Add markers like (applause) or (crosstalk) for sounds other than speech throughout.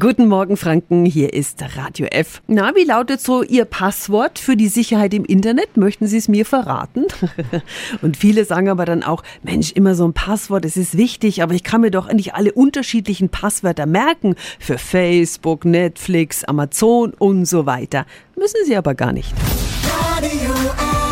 Guten Morgen, Franken. Hier ist Radio F. Na, wie lautet so Ihr Passwort für die Sicherheit im Internet? Möchten Sie es mir verraten? (laughs) Und viele sagen aber dann auch, Mensch, immer so ein Passwort, es ist wichtig, aber ich kann mir doch nicht alle unterschiedlichen Passwörter merken. Für Facebook, Netflix, Amazon und so weiter. Müssen Sie aber gar nicht. Radio F.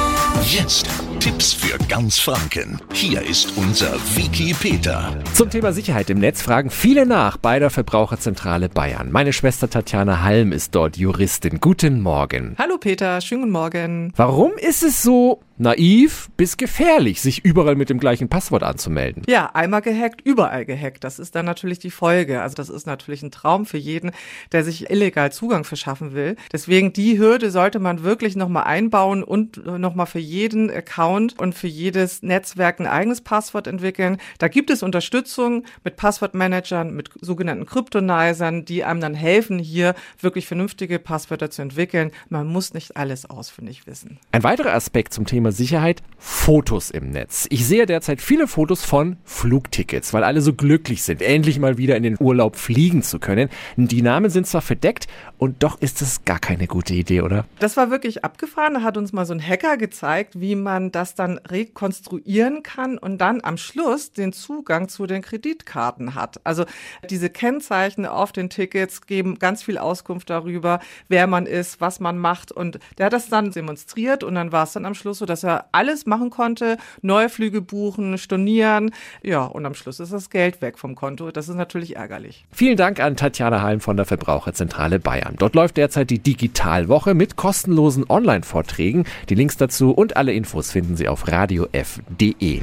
Jetzt Tipps für ganz Franken. Hier ist unser Wiki Peter. Zum Thema Sicherheit im Netz fragen viele nach bei der Verbraucherzentrale Bayern. Meine Schwester Tatjana Halm ist dort Juristin. Guten Morgen. Hallo Peter, schönen guten Morgen. Warum ist es so naiv bis gefährlich, sich überall mit dem gleichen Passwort anzumelden? Ja, einmal gehackt, überall gehackt. Das ist dann natürlich die Folge. Also das ist natürlich ein Traum für jeden, der sich illegal Zugang verschaffen will. Deswegen die Hürde sollte man wirklich nochmal einbauen und nochmal für jeden Account Account und für jedes Netzwerk ein eigenes Passwort entwickeln. Da gibt es Unterstützung mit Passwortmanagern, mit sogenannten Kryptonizern, die einem dann helfen, hier wirklich vernünftige Passwörter zu entwickeln. Man muss nicht alles ausfindig wissen. Ein weiterer Aspekt zum Thema Sicherheit, Fotos im Netz. Ich sehe derzeit viele Fotos von Flugtickets, weil alle so glücklich sind, endlich mal wieder in den Urlaub fliegen zu können. Die Namen sind zwar verdeckt und doch ist es gar keine gute Idee, oder? Das war wirklich abgefahren. Da hat uns mal so ein Hacker gezeigt, wie man das dann rekonstruieren kann und dann am Schluss den Zugang zu den Kreditkarten hat. Also diese Kennzeichen auf den Tickets geben ganz viel Auskunft darüber, wer man ist, was man macht. Und der hat das dann demonstriert und dann war es dann am Schluss so, dass er alles machen konnte, neue Flüge buchen, stornieren. Ja, und am Schluss ist das Geld weg vom Konto. Das ist natürlich ärgerlich. Vielen Dank an Tatjana Halm von der Verbraucherzentrale Bayern. Dort läuft derzeit die Digitalwoche mit kostenlosen Online-Vorträgen. Die Links dazu und alle Infos finden Sie auf radiof.de.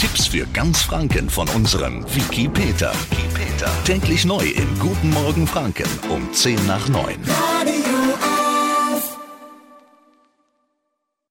Tipps für ganz Franken von unserem Wiki Peter. Wiki Peter. Täglich neu im Guten Morgen Franken um 10 nach 9. Radio